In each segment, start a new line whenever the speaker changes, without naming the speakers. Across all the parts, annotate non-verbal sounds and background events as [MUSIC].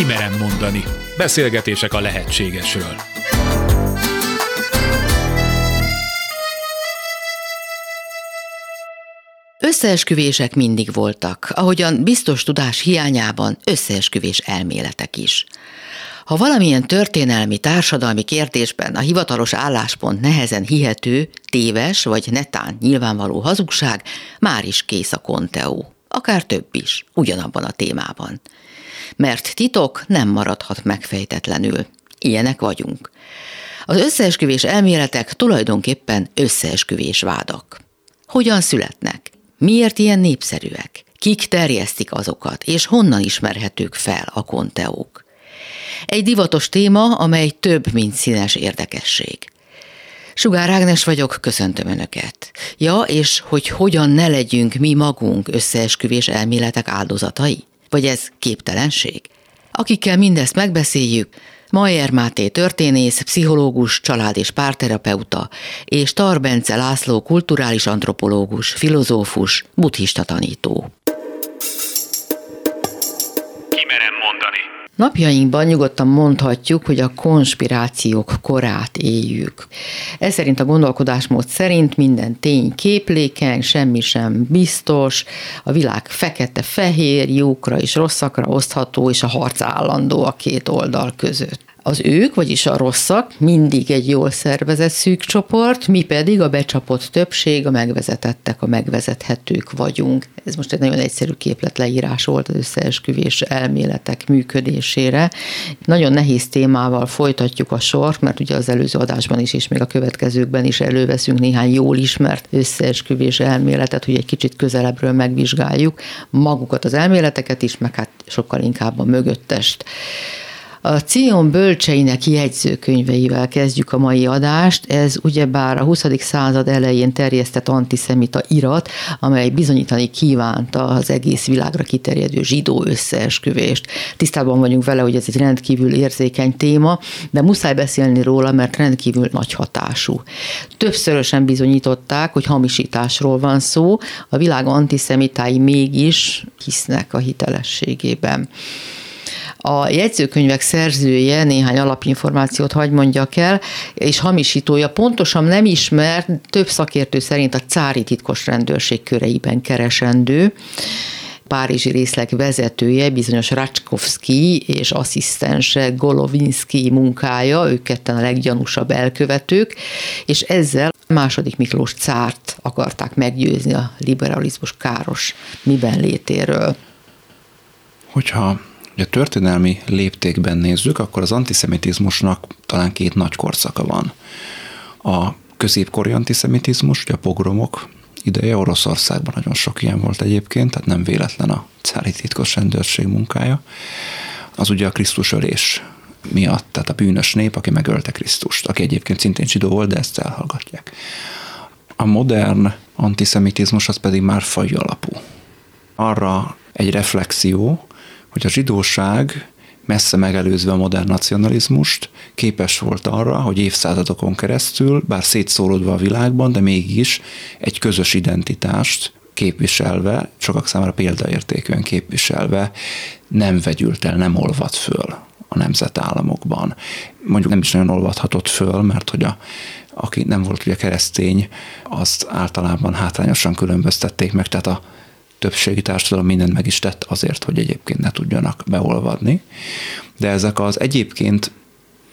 Kimerem mondani. Beszélgetések a lehetségesről.
Összeesküvések mindig voltak, ahogyan biztos tudás hiányában összeesküvés elméletek is. Ha valamilyen történelmi, társadalmi kérdésben a hivatalos álláspont nehezen hihető, téves vagy netán nyilvánvaló hazugság, már is kész a konteó. Akár több is, ugyanabban a témában. Mert titok nem maradhat megfejtetlenül. Ilyenek vagyunk. Az összeesküvés elméletek tulajdonképpen összeesküvés vádak. Hogyan születnek? Miért ilyen népszerűek? Kik terjesztik azokat, és honnan ismerhetők fel a konteók? Egy divatos téma, amely több, mint színes érdekesség. Sugár Ágnes vagyok, köszöntöm Önöket. Ja, és hogy hogyan ne legyünk mi magunk összeesküvés elméletek áldozatai? Vagy ez képtelenség? Akikkel mindezt megbeszéljük, Majer Máté történész, pszichológus, család- és párterapeuta, és Tarbence László kulturális antropológus, filozófus, buddhista tanító. Napjainkban nyugodtan mondhatjuk, hogy a konspirációk korát éljük. Ez szerint a gondolkodásmód szerint minden tény képlékeny, semmi sem biztos, a világ fekete-fehér, jókra és rosszakra osztható, és a harc állandó a két oldal között. Az ők, vagyis a rosszak mindig egy jól szervezett szűk csoport, mi pedig a becsapott többség, a megvezetettek, a megvezethetők vagyunk. Ez most egy nagyon egyszerű képletleírás volt az összeesküvés elméletek működésére. Nagyon nehéz témával folytatjuk a sort, mert ugye az előző adásban is, és még a következőkben is előveszünk néhány jól ismert összeesküvés elméletet, hogy egy kicsit közelebbről megvizsgáljuk magukat az elméleteket is, meg hát sokkal inkább a mögöttest. A Cion bölcseinek jegyzőkönyveivel kezdjük a mai adást. Ez ugyebár a 20. század elején terjesztett antiszemita irat, amely bizonyítani kívánta az egész világra kiterjedő zsidó összeesküvést. Tisztában vagyunk vele, hogy ez egy rendkívül érzékeny téma, de muszáj beszélni róla, mert rendkívül nagy hatású. Többszörösen bizonyították, hogy hamisításról van szó, a világ antiszemitái mégis hisznek a hitelességében. A jegyzőkönyvek szerzője néhány alapinformációt hagy mondjak el, és hamisítója pontosan nem ismert, több szakértő szerint a cári titkos rendőrség köreiben keresendő. Párizsi részleg vezetője, bizonyos Racskovszki és asszisztense Golovinski munkája, ők ketten a leggyanúsabb elkövetők, és ezzel második Miklós cárt akarták meggyőzni a liberalizmus káros miben létéről.
Hogyha a történelmi léptékben nézzük, akkor az antiszemitizmusnak talán két nagy korszaka van. A középkori antiszemitizmus, a pogromok ideje Oroszországban nagyon sok ilyen volt egyébként, tehát nem véletlen a cári titkos rendőrség munkája. Az ugye a Krisztus ölés miatt, tehát a bűnös nép, aki megölte Krisztust, aki egyébként szintén zsidó volt, de ezt elhallgatják. A modern antiszemitizmus az pedig már faj alapú. Arra egy reflexió, hogy a zsidóság messze megelőzve a modern nacionalizmust, képes volt arra, hogy évszázadokon keresztül, bár szétszórodva a világban, de mégis egy közös identitást képviselve, sokak számára példaértékűen képviselve, nem vegyült el, nem olvad föl a nemzetállamokban. Mondjuk nem is nagyon olvadhatott föl, mert hogy a, aki nem volt ugye keresztény, azt általában hátrányosan különböztették meg, tehát a többségi társadalom mindent meg is tett azért, hogy egyébként ne tudjanak beolvadni. De ezek az egyébként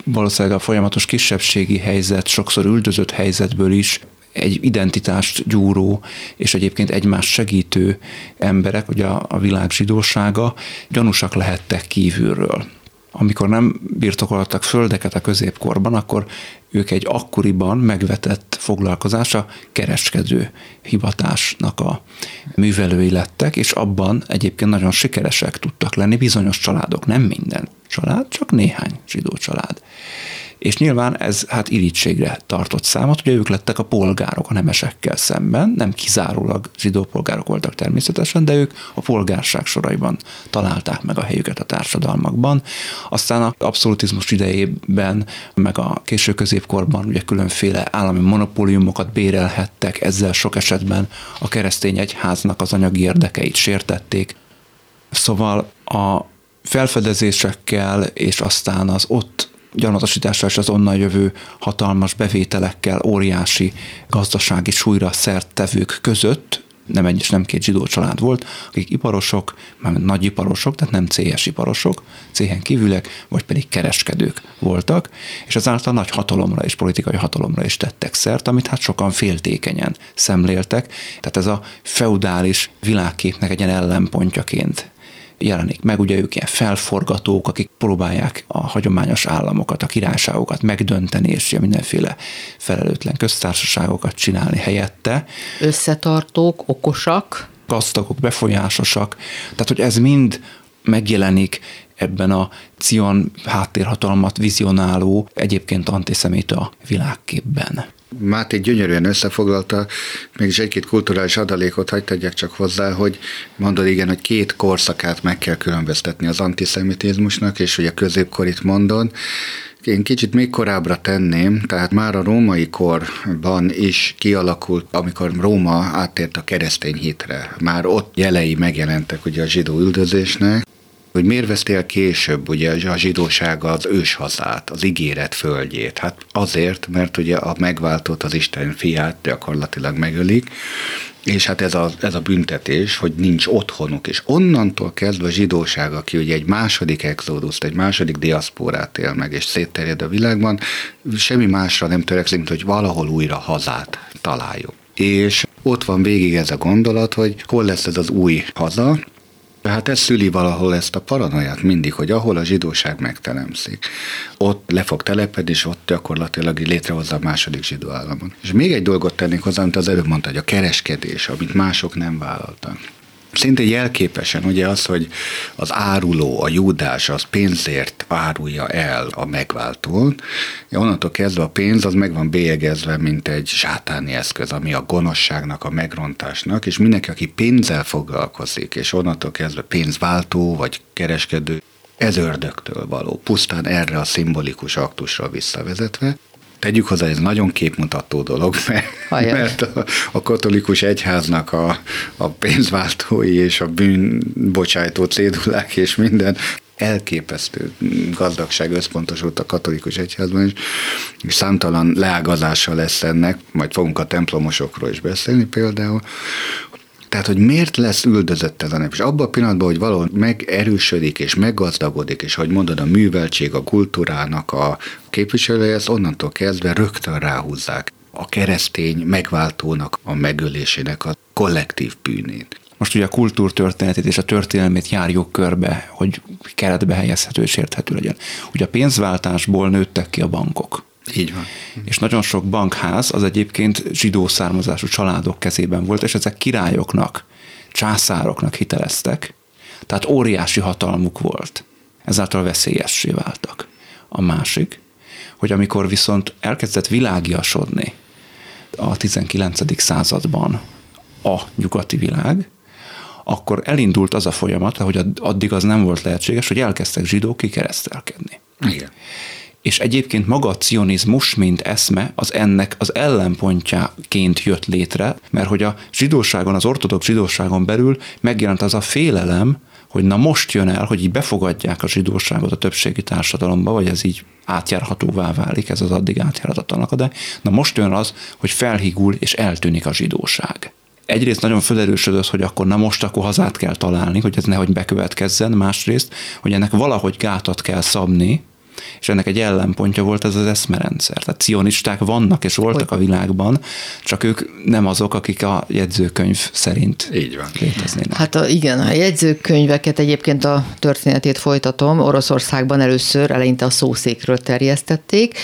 valószínűleg a folyamatos kisebbségi helyzet, sokszor üldözött helyzetből is egy identitást gyúró és egyébként egymást segítő emberek, ugye a, világ zsidósága gyanúsak lehettek kívülről amikor nem birtokoltak földeket a középkorban, akkor ők egy akkoriban megvetett foglalkozása kereskedő hivatásnak a művelői lettek, és abban egyébként nagyon sikeresek tudtak lenni bizonyos családok, nem minden család, csak néhány zsidó család. És nyilván ez hát irítségre tartott számot, ugye ők lettek a polgárok a nemesekkel szemben, nem kizárólag zsidó polgárok voltak természetesen, de ők a polgárság soraiban találták meg a helyüket a társadalmakban. Aztán a abszolutizmus idejében, meg a késő középkorban ugye különféle állami monopóliumokat bérelhettek, ezzel sok esetben a keresztény egyháznak az anyagi érdekeit sértették. Szóval a felfedezésekkel, és aztán az ott gyarmatosítással és az onnan jövő hatalmas bevételekkel óriási gazdasági súlyra szert tevők között nem egy és nem két zsidó család volt, akik iparosok, már nagy iparosok, tehát nem céhes iparosok, céhen kívülek, vagy pedig kereskedők voltak, és ezáltal nagy hatalomra és politikai hatalomra is tettek szert, amit hát sokan féltékenyen szemléltek. Tehát ez a feudális világképnek egy ilyen ellenpontjaként jelenik meg. Ugye ők ilyen felforgatók, akik próbálják a hagyományos államokat, a királyságokat megdönteni, és mindenféle felelőtlen köztársaságokat csinálni helyette.
Összetartók, okosak.
Gazdagok, befolyásosak. Tehát, hogy ez mind megjelenik ebben a Cion háttérhatalmat vizionáló, egyébként antiszemita világképben.
Máté gyönyörűen összefoglalta, mégis egy-két kulturális adalékot hagyd tegyek csak hozzá, hogy mondod igen, hogy két korszakát meg kell különböztetni az antiszemitizmusnak, és hogy a középkorit mondod, én kicsit még korábbra tenném, tehát már a római korban is kialakult, amikor Róma áttért a keresztény hitre. Már ott jelei megjelentek ugye a zsidó üldözésnek, hogy miért vesztél később ugye a zsidóság az őshazát, az ígéret földjét? Hát azért, mert ugye a megváltott az Isten fiát gyakorlatilag megölik, és hát ez a, ez a büntetés, hogy nincs otthonuk, és onnantól kezdve a zsidóság, aki ugye egy második exoduszt, egy második diaszporát él meg, és szétterjed a világban, semmi másra nem törekszik, mint hogy valahol újra hazát találjuk. És ott van végig ez a gondolat, hogy hol lesz ez az új haza, tehát ez szüli valahol ezt a paranoiát mindig, hogy ahol a zsidóság megteremszik, ott le fog telepedni, és ott gyakorlatilag létrehozza a második zsidó államot. És még egy dolgot tennék hozzá, amit az előbb mondta, hogy a kereskedés, amit mások nem vállaltak szinte jelképesen ugye az, hogy az áruló, a júdás az pénzért árulja el a megváltót, onnantól kezdve a pénz az meg van bélyegezve, mint egy sátáni eszköz, ami a gonoszságnak, a megrontásnak, és mindenki, aki pénzzel foglalkozik, és onnantól kezdve pénzváltó vagy kereskedő, ez ördögtől való, pusztán erre a szimbolikus aktusra visszavezetve, Tegyük hozzá, ez nagyon képmutató dolog, [LAUGHS] mert, mert a, a katolikus egyháznak a, a pénzváltói és a bűnbocsájtó cédulák és minden elképesztő gazdagság összpontosult a katolikus egyházban is, és számtalan leágazása lesz ennek, majd fogunk a templomosokról is beszélni például, tehát, hogy miért lesz üldözött ez a nép? És abban a pillanatban, hogy valahol megerősödik és meggazdagodik, és hogy mondod, a műveltség, a kultúrának a képviselője, ezt onnantól kezdve rögtön ráhúzzák a keresztény megváltónak a megölésének a kollektív bűnét.
Most ugye a kultúrtörténetét és a történelmét járjuk körbe, hogy keretbe helyezhető és érthető legyen. Ugye a pénzváltásból nőttek ki a bankok.
Így van.
És nagyon sok bankház az egyébként zsidó származású családok kezében volt, és ezek királyoknak, császároknak hiteleztek, tehát óriási hatalmuk volt. Ezáltal veszélyessé váltak. A másik, hogy amikor viszont elkezdett világiasodni a 19. században a nyugati világ, akkor elindult az a folyamat, hogy addig az nem volt lehetséges, hogy elkezdtek zsidók kikeresztelkedni.
Igen.
És egyébként maga a cionizmus, mint eszme, az ennek az ellenpontjaként jött létre, mert hogy a zsidóságon, az ortodox zsidóságon belül megjelent az a félelem, hogy na most jön el, hogy így befogadják a zsidóságot a többségi társadalomba, vagy ez így átjárhatóvá válik, ez az addig átjárhatatlan akadály. Na most jön az, hogy felhigul és eltűnik a zsidóság egyrészt nagyon felerősödött, hogy akkor na most akkor hazát kell találni, hogy ez nehogy bekövetkezzen, másrészt, hogy ennek valahogy gátat kell szabni, és ennek egy ellenpontja volt ez az eszmerendszer. Tehát cionisták vannak és voltak hogy? a világban, csak ők nem azok, akik a jegyzőkönyv szerint
Így van.
léteznének.
Hát a, igen, a jegyzőkönyveket egyébként a történetét folytatom. Oroszországban először eleinte a szószékről terjesztették,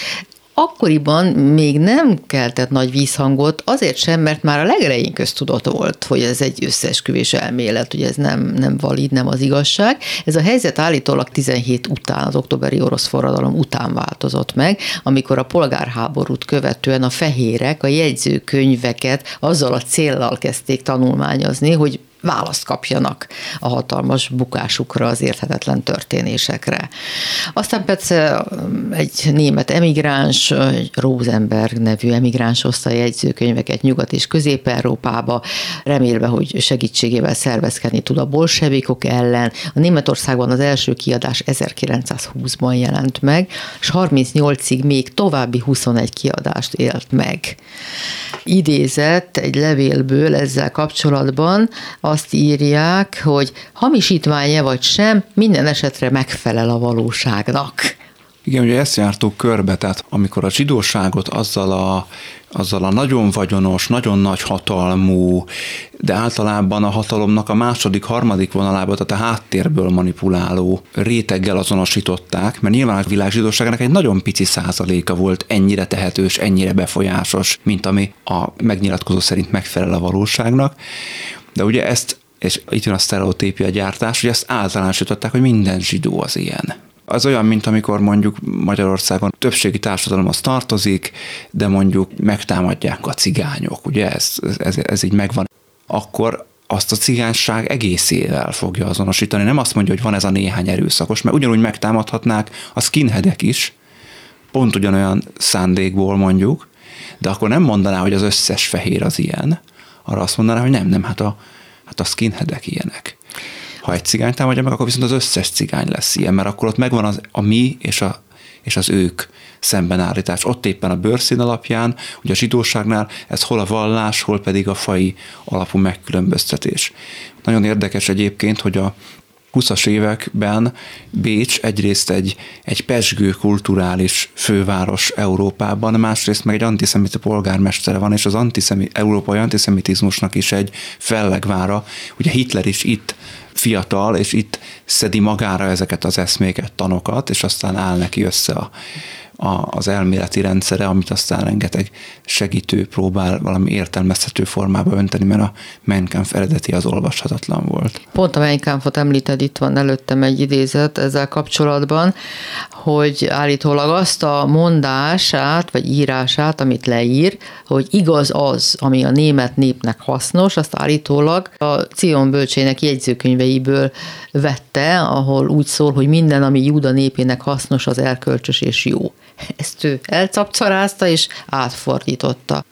akkoriban még nem keltett nagy vízhangot, azért sem, mert már a legelején köztudott volt, hogy ez egy összeesküvés elmélet, hogy ez nem, nem valid, nem az igazság. Ez a helyzet állítólag 17 után, az októberi orosz forradalom után változott meg, amikor a polgárháborút követően a fehérek a jegyzőkönyveket azzal a céllal kezdték tanulmányozni, hogy választ kapjanak a hatalmas bukásukra, az érthetetlen történésekre. Aztán persze egy német emigráns, Rosenberg nevű emigráns hozta jegyzőkönyveket Nyugat és Közép-Európába, remélve, hogy segítségével szervezkedni tud a bolsevikok ellen. A Németországban az első kiadás 1920-ban jelent meg, és 38-ig még további 21 kiadást élt meg. Idézett egy levélből ezzel kapcsolatban, azt írják, hogy hamisítvány-e vagy sem, minden esetre megfelel a valóságnak.
Igen, ugye ezt jártuk körbe, tehát amikor a zsidóságot azzal a, azzal a nagyon vagyonos, nagyon nagy hatalmú, de általában a hatalomnak a második, harmadik vonalába, tehát a háttérből manipuláló réteggel azonosították, mert nyilván a világ zsidóságának egy nagyon pici százaléka volt ennyire tehetős, ennyire befolyásos, mint ami a megnyilatkozó szerint megfelel a valóságnak. De ugye ezt és itt jön a sztereotípia gyártás, hogy ezt általánosították, hogy minden zsidó az ilyen. Az olyan, mint amikor mondjuk Magyarországon többségi társadalomhoz tartozik, de mondjuk megtámadják a cigányok, ugye ez, ez, ez így megvan. Akkor azt a cigányság egészével fogja azonosítani. Nem azt mondja, hogy van ez a néhány erőszakos, mert ugyanúgy megtámadhatnák a skinheadek is, pont ugyanolyan szándékból mondjuk, de akkor nem mondaná, hogy az összes fehér az ilyen. Arra azt mondaná, hogy nem, nem, hát a, hát a skinheadek ilyenek. Ha egy cigány támadja meg, akkor viszont az összes cigány lesz ilyen, mert akkor ott megvan az, a mi és, a, és az ők szembenállítás. Ott éppen a bőrszín alapján, ugye a zsidóságnál ez hol a vallás, hol pedig a fai alapú megkülönböztetés. Nagyon érdekes egyébként, hogy a 20-as években Bécs egyrészt egy, egy pesgő kulturális főváros Európában, másrészt meg egy antiszemita polgármestere van, és az antiszemi, európai antiszemitizmusnak is egy fellegvára. Ugye Hitler is itt fiatal, és itt szedi magára ezeket az eszméket, tanokat, és aztán áll neki össze a, a, az elméleti rendszere, amit aztán rengeteg segítő próbál valami értelmezhető formába önteni, mert a Mein Kampf eredeti az olvashatatlan volt.
Pont a Mein Kampfot említed, itt van előttem egy idézet ezzel kapcsolatban, hogy állítólag azt a mondását, vagy írását, amit leír, hogy igaz az, ami a német népnek hasznos, azt állítólag a Cion bölcsének jegyzőkönyveiből vette, ahol úgy szól, hogy minden, ami Júda népének hasznos, az elkölcsös és jó. Ezt ő elcapcarázta és átfordította.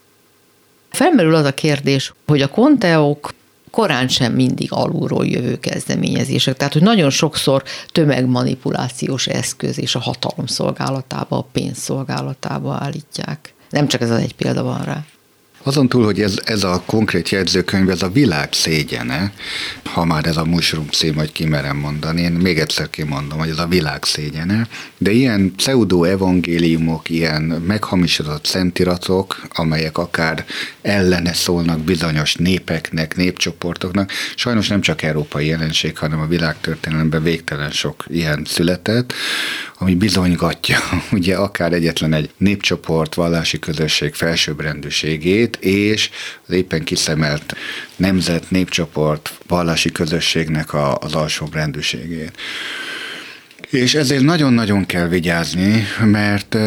Felmerül az a kérdés, hogy a konteok korán sem mindig alulról jövő kezdeményezések. Tehát, hogy nagyon sokszor tömegmanipulációs eszköz és a hatalom szolgálatába, a pénz szolgálatába állítják. Nem csak ez az egy példa van rá.
Azon túl, hogy ez, ez a konkrét jegyzőkönyv, ez a világ szégyene, ha már ez a mushroom cím, hogy kimerem mondani, én még egyszer kimondom, hogy ez a világ szégyene, de ilyen pseudo-evangéliumok, ilyen meghamisodott szentiratok, amelyek akár ellene szólnak bizonyos népeknek, népcsoportoknak, sajnos nem csak európai jelenség, hanem a világtörténelemben végtelen sok ilyen született, ami bizonygatja [LAUGHS] ugye akár egyetlen egy népcsoport, vallási közösség felsőbbrendűségét, és az éppen kiszemelt nemzet, népcsoport, vallási közösségnek a, az alsóbbrendűségét. És ezért nagyon-nagyon kell vigyázni, mert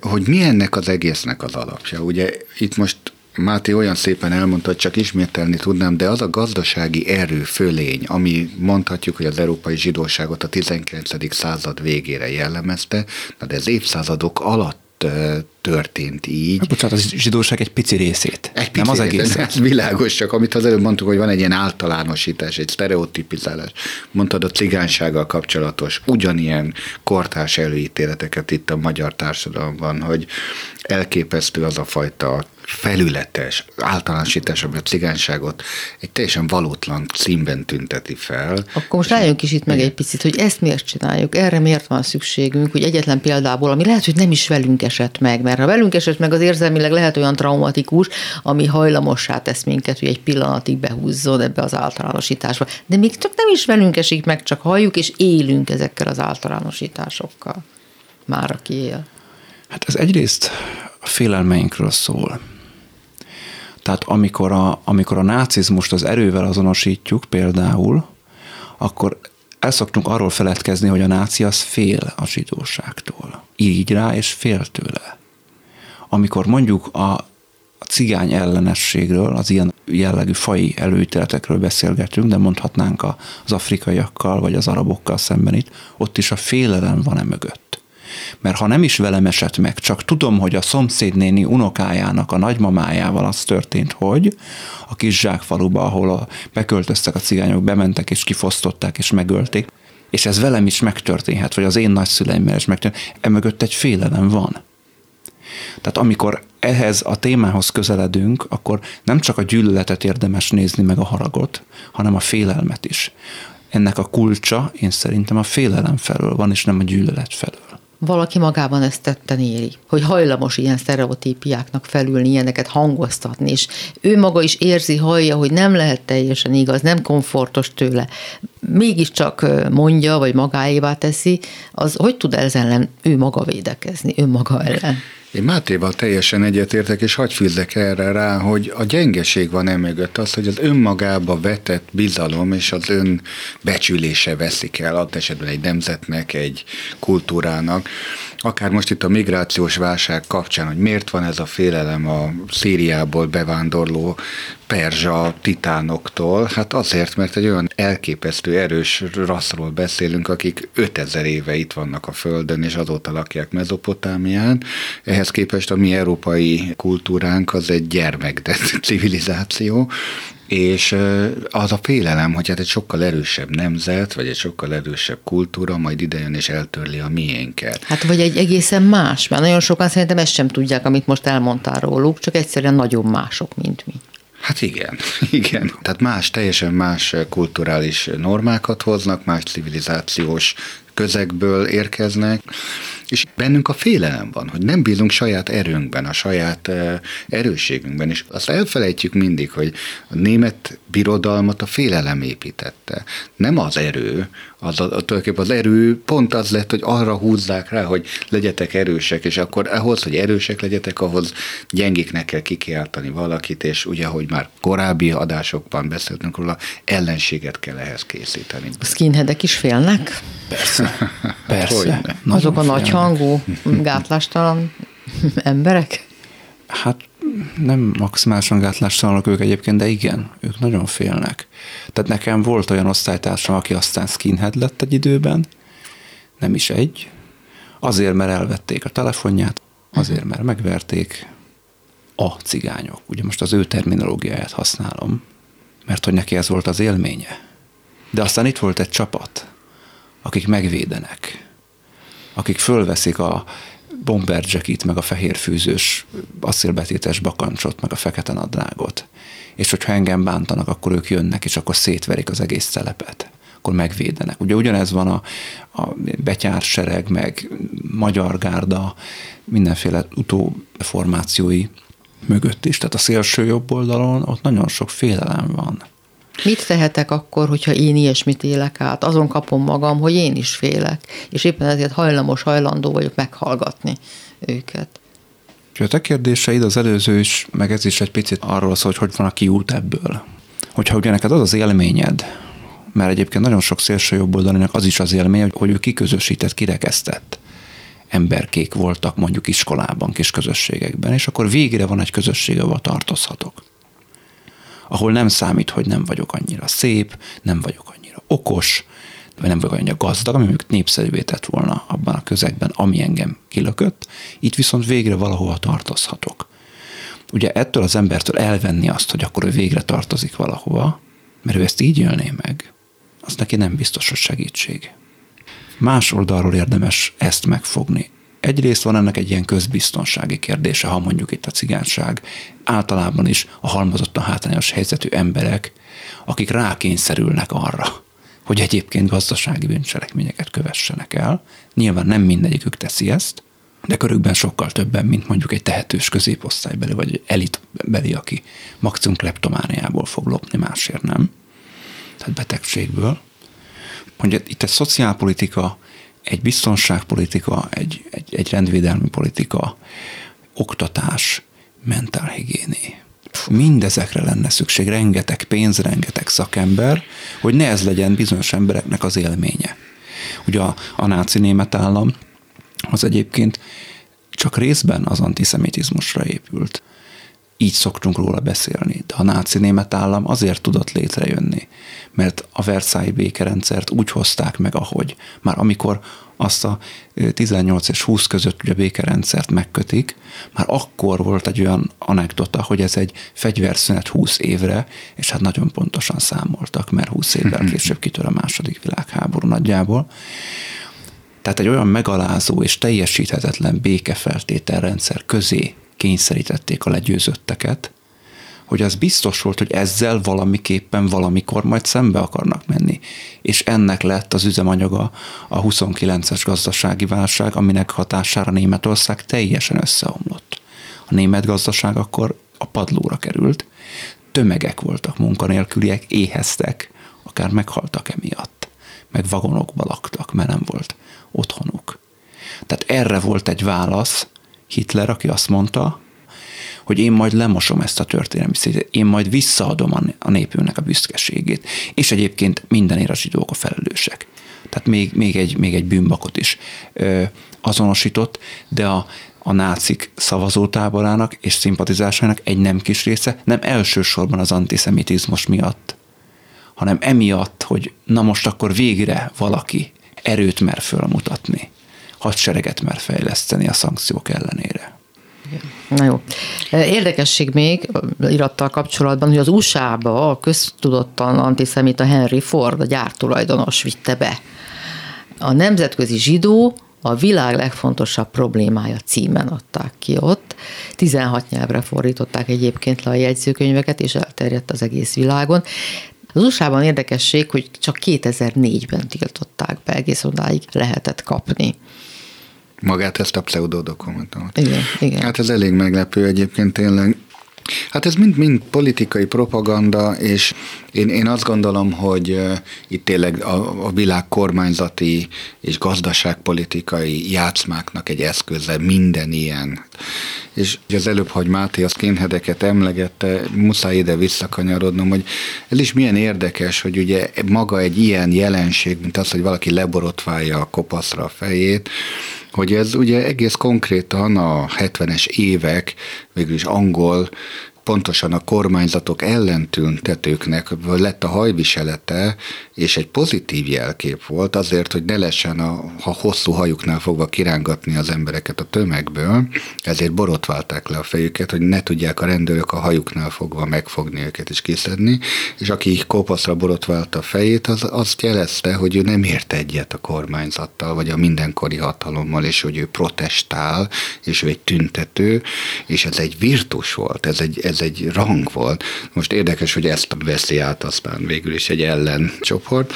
hogy mi ennek az egésznek az alapja. Ugye itt most Máté olyan szépen elmondta, hogy csak ismételni tudnám, de az a gazdasági erő fölény, ami mondhatjuk, hogy az európai zsidóságot a 19. század végére jellemezte, de ez évszázadok alatt történt így.
Hát, bocsánat, a zsidóság egy pici részét.
Egy pici nem az egész. Ez világos, csak amit az előbb mondtuk, hogy van egy ilyen általánosítás, egy sztereotipizálás. Mondtad a cigánysággal kapcsolatos, ugyanilyen kortárs előítéleteket itt a magyar társadalomban, hogy elképesztő az a fajta felületes általánosítás, ami a cigányságot egy teljesen valótlan címben tünteti fel.
Akkor most álljunk is itt meg egy picit, hogy ezt miért csináljuk, erre miért van szükségünk, hogy egyetlen példából, ami lehet, hogy nem is velünk esett meg, mert ha velünk esett meg, az érzelmileg lehet olyan traumatikus, ami hajlamossá tesz minket, hogy egy pillanatig behúzzon ebbe az általánosításba. De még csak nem is velünk esik meg, csak halljuk és élünk ezekkel az általánosításokkal. Már aki él.
Hát ez egyrészt a félelmeinkről szól. Tehát amikor a, amikor a nácizmust az erővel azonosítjuk például, akkor el szoktunk arról feledkezni, hogy a náci az fél a zsidóságtól. Így rá, és fél tőle. Amikor mondjuk a, cigány ellenességről, az ilyen jellegű fai előítéletekről beszélgetünk, de mondhatnánk az afrikaiakkal vagy az arabokkal szemben itt, ott is a félelem van e mögött. Mert ha nem is velem esett meg, csak tudom, hogy a szomszédnéni unokájának a nagymamájával az történt, hogy a kis zsákfaluba, ahol a, beköltöztek a cigányok, bementek és kifosztották és megölték, és ez velem is megtörténhet, vagy az én nagyszüleimmel is megtörténhet, emögött egy félelem van. Tehát amikor ehhez a témához közeledünk, akkor nem csak a gyűlöletet érdemes nézni, meg a haragot, hanem a félelmet is. Ennek a kulcsa én szerintem a félelem felől van, és nem a gyűlölet felől
valaki magában ezt tetten éri, hogy hajlamos ilyen sztereotípiáknak felülni, ilyeneket hangoztatni, és ő maga is érzi, hallja, hogy nem lehet teljesen igaz, nem komfortos tőle, mégiscsak mondja, vagy magáévá teszi, az hogy tud ezzel ellen ő maga védekezni, ő maga ellen?
Én Mátéval teljesen egyetértek, és hagyj erre rá, hogy a gyengeség van emögött az, hogy az önmagába vetett bizalom és az ön becsülése veszik el, ad esetben egy nemzetnek, egy kultúrának. Akár most itt a migrációs válság kapcsán, hogy miért van ez a félelem a Szíriából bevándorló perzsa titánoktól? Hát azért, mert egy olyan elképesztő erős rasszról beszélünk, akik 5000 éve itt vannak a Földön, és azóta lakják Mezopotámián. Ehhez képest a mi európai kultúránk az egy gyermekdet [LAUGHS] civilizáció, és az a félelem, hogy hát egy sokkal erősebb nemzet, vagy egy sokkal erősebb kultúra majd idejön és eltörli a miénket.
Hát vagy egy egészen más, mert nagyon sokan szerintem ezt sem tudják, amit most elmondtál róluk, csak egyszerűen nagyon mások, mint mi.
Hát igen, [LAUGHS] igen. Tehát más, teljesen más kulturális normákat hoznak, más civilizációs közegből érkeznek, és bennünk a félelem van, hogy nem bízunk saját erőnkben, a saját erősségünkben, és azt elfelejtjük mindig, hogy a német birodalmat a félelem építette. Nem az erő, az, a, tulajdonképpen az erő pont az lett, hogy arra húzzák rá, hogy legyetek erősek, és akkor ahhoz, hogy erősek legyetek, ahhoz gyengéknek kell kikiáltani valakit, és ugye, ahogy már korábbi adásokban beszéltünk róla, ellenséget kell ehhez készíteni.
A skinheadek is félnek?
Persze. Persze.
Azok a nagyhangú, gátlástalan emberek?
Hát nem maximálisan gátlástalanok ők egyébként, de igen, ők nagyon félnek. Tehát nekem volt olyan osztálytársam, aki aztán skinhead lett egy időben, nem is egy, azért, mert elvették a telefonját, azért, mert megverték a cigányok. Ugye most az ő terminológiáját használom, mert hogy neki ez volt az élménye. De aztán itt volt egy csapat, akik megvédenek, akik fölveszik a bomber meg a fehér fűzős asszélbetétes bakancsot, meg a fekete nadrágot. És hogyha engem bántanak, akkor ők jönnek, és akkor szétverik az egész telepet akkor megvédenek. Ugye ugyanez van a, a betyársereg, meg magyar gárda, mindenféle utóformációi mögött is. Tehát a szélső jobb oldalon ott nagyon sok félelem van.
Mit tehetek akkor, hogyha én ilyesmit élek át? Azon kapom magam, hogy én is félek, és éppen ezért hajlamos, hajlandó vagyok meghallgatni őket.
A te kérdéseid, az előző is, meg ez is egy picit arról szól, hogy hogy van a kiút ebből. Hogyha ugye neked az az élményed, mert egyébként nagyon sok szélső jobboldalinak az is az élmény, hogy ő kiközösített, kirekesztett emberkék voltak mondjuk iskolában, kis közösségekben, és akkor végre van egy közösség, ahol tartozhatok ahol nem számít, hogy nem vagyok annyira szép, nem vagyok annyira okos, vagy nem vagyok annyira gazdag, ami mondjuk népszerűvé tett volna abban a közegben, ami engem kilökött, itt viszont végre valahova tartozhatok. Ugye ettől az embertől elvenni azt, hogy akkor ő végre tartozik valahova, mert ő ezt így élné meg, az neki nem biztos, hogy segítség. Más oldalról érdemes ezt megfogni. Egyrészt van ennek egy ilyen közbiztonsági kérdése, ha mondjuk itt a cigányság, általában is a halmozottan hátrányos helyzetű emberek, akik rákényszerülnek arra, hogy egyébként gazdasági bűncselekményeket kövessenek el. Nyilván nem mindegyikük teszi ezt, de körükben sokkal többen, mint mondjuk egy tehetős középosztálybeli vagy elitbeli, aki maximum kleptomániából fog lopni, másért nem. Tehát betegségből. Mondja, itt egy szociálpolitika egy biztonságpolitika, egy, egy, egy rendvédelmi politika, oktatás, mentálhigiéné. Mindezekre lenne szükség, rengeteg pénz, rengeteg szakember, hogy ne ez legyen bizonyos embereknek az élménye. Ugye a, a náci német állam az egyébként csak részben az antiszemitizmusra épült. Így szoktunk róla beszélni. De a náci német állam azért tudott létrejönni, mert a Versailles békerendszert úgy hozták meg, ahogy. Már amikor azt a 18 és 20 között ugye békerendszert megkötik, már akkor volt egy olyan anekdota, hogy ez egy fegyverszünet 20 évre, és hát nagyon pontosan számoltak, mert 20 évvel később kitör a második világháború nagyjából. Tehát egy olyan megalázó és teljesíthetetlen békefeltételrendszer közé kényszerítették a legyőzötteket, hogy az biztos volt, hogy ezzel valamiképpen valamikor majd szembe akarnak menni. És ennek lett az üzemanyaga a 29-es gazdasági válság, aminek hatására Németország teljesen összeomlott. A német gazdaság akkor a padlóra került, tömegek voltak munkanélküliek, éheztek, akár meghaltak emiatt, meg vagonokba laktak, mert nem volt otthonuk. Tehát erre volt egy válasz Hitler, aki azt mondta, hogy én majd lemosom ezt a történelmi szétet, én majd visszaadom a népünknek a büszkeségét. És egyébként mindenért a zsidók a felelősek. Tehát még, még, egy, még egy bűnbakot is ö, azonosított, de a, a nácik szavazótáborának és szimpatizásának egy nem kis része nem elsősorban az antiszemitizmus miatt, hanem emiatt, hogy na most akkor végre valaki erőt mer fölmutatni, hadsereget mer fejleszteni a szankciók ellenére.
Na jó. Érdekesség még irattal kapcsolatban, hogy az USA-ba a köztudottan antiszemita Henry Ford, a gyártulajdonos vitte be. A nemzetközi zsidó a világ legfontosabb problémája címen adták ki ott. 16 nyelvre fordították egyébként le a jegyzőkönyveket, és elterjedt az egész világon. Az USA-ban érdekesség, hogy csak 2004-ben tiltották be, egész odáig lehetett kapni.
Magát ezt a pseudodokumentumot.
Igen, igen.
Hát ez elég meglepő egyébként tényleg. Hát ez mind-mind politikai propaganda, és én, én azt gondolom, hogy uh, itt tényleg a, a világ kormányzati és gazdaságpolitikai játszmáknak egy eszköze minden ilyen. És az előbb, hogy Máté a skinheadeket emlegette, muszáj ide visszakanyarodnom, hogy ez is milyen érdekes, hogy ugye maga egy ilyen jelenség, mint az, hogy valaki leborotválja a kopaszra a fejét, hogy ez ugye egész konkrétan a 70-es évek végül is angol pontosan a kormányzatok ellentüntetőknek lett a hajviselete, és egy pozitív jelkép volt azért, hogy ne lessen a, ha hosszú hajuknál fogva kirángatni az embereket a tömegből, ezért borotválták le a fejüket, hogy ne tudják a rendőrök a hajuknál fogva megfogni őket és kiszedni, és aki kopaszra borotválta a fejét, az azt jelezte, hogy ő nem ért egyet a kormányzattal, vagy a mindenkori hatalommal, és hogy ő protestál, és ő egy tüntető, és ez egy virtus volt, ez egy, ez egy rang volt. Most érdekes, hogy ezt veszi át aztán végül is egy ellencsoport.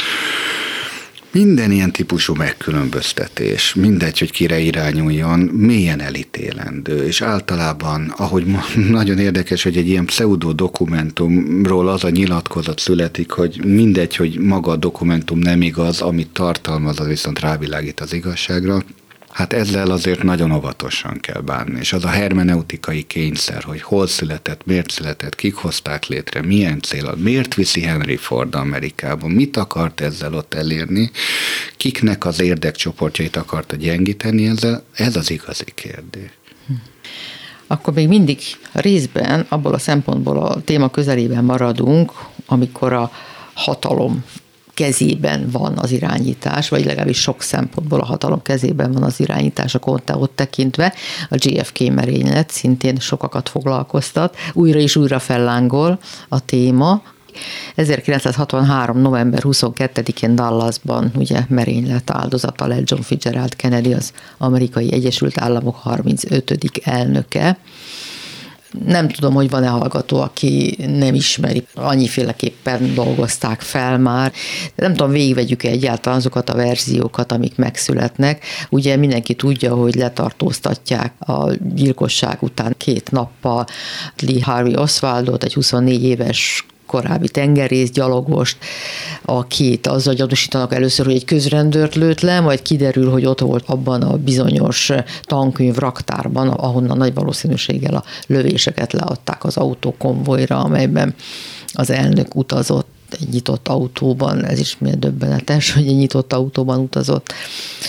Minden ilyen típusú megkülönböztetés, mindegy, hogy kire irányuljon, mélyen elítélendő, és általában, ahogy [LAUGHS] nagyon érdekes, hogy egy ilyen pseudo dokumentumról az a nyilatkozat születik, hogy mindegy, hogy maga a dokumentum nem igaz, amit tartalmaz, az viszont rávilágít az igazságra, Hát ezzel azért nagyon óvatosan kell bánni, és az a hermeneutikai kényszer, hogy hol született, miért született, kik hozták létre, milyen cél, miért viszi Henry Ford Amerikába, mit akart ezzel ott elérni, kiknek az érdekcsoportjait akarta gyengíteni ezzel, ez az igazi kérdés.
Akkor még mindig részben abból a szempontból a téma közelében maradunk, amikor a hatalom kezében van az irányítás, vagy legalábbis sok szempontból a hatalom kezében van az irányítás a Conteot tekintve. A JFK merénylet szintén sokakat foglalkoztat, újra és újra fellángol a téma, 1963. november 22-én Dallasban ugye merénylet áldozata lett John Fitzgerald Kennedy, az amerikai Egyesült Államok 35. elnöke nem tudom, hogy van-e hallgató, aki nem ismeri, annyiféleképpen dolgozták fel már. Nem tudom, végigvegyük -e egyáltalán azokat a verziókat, amik megszületnek. Ugye mindenki tudja, hogy letartóztatják a gyilkosság után két nappal Lee Harvey Oswaldot, egy 24 éves korábbi tengerész, gyalogost, akit azzal gyanúsítanak először, hogy egy közrendőrt lőtt le, majd kiderül, hogy ott volt abban a bizonyos tankönyv raktárban, ahonnan nagy valószínűséggel a lövéseket leadták az autókonvojra, amelyben az elnök utazott egy nyitott autóban, ez is milyen döbbenetes, hogy egy nyitott autóban utazott.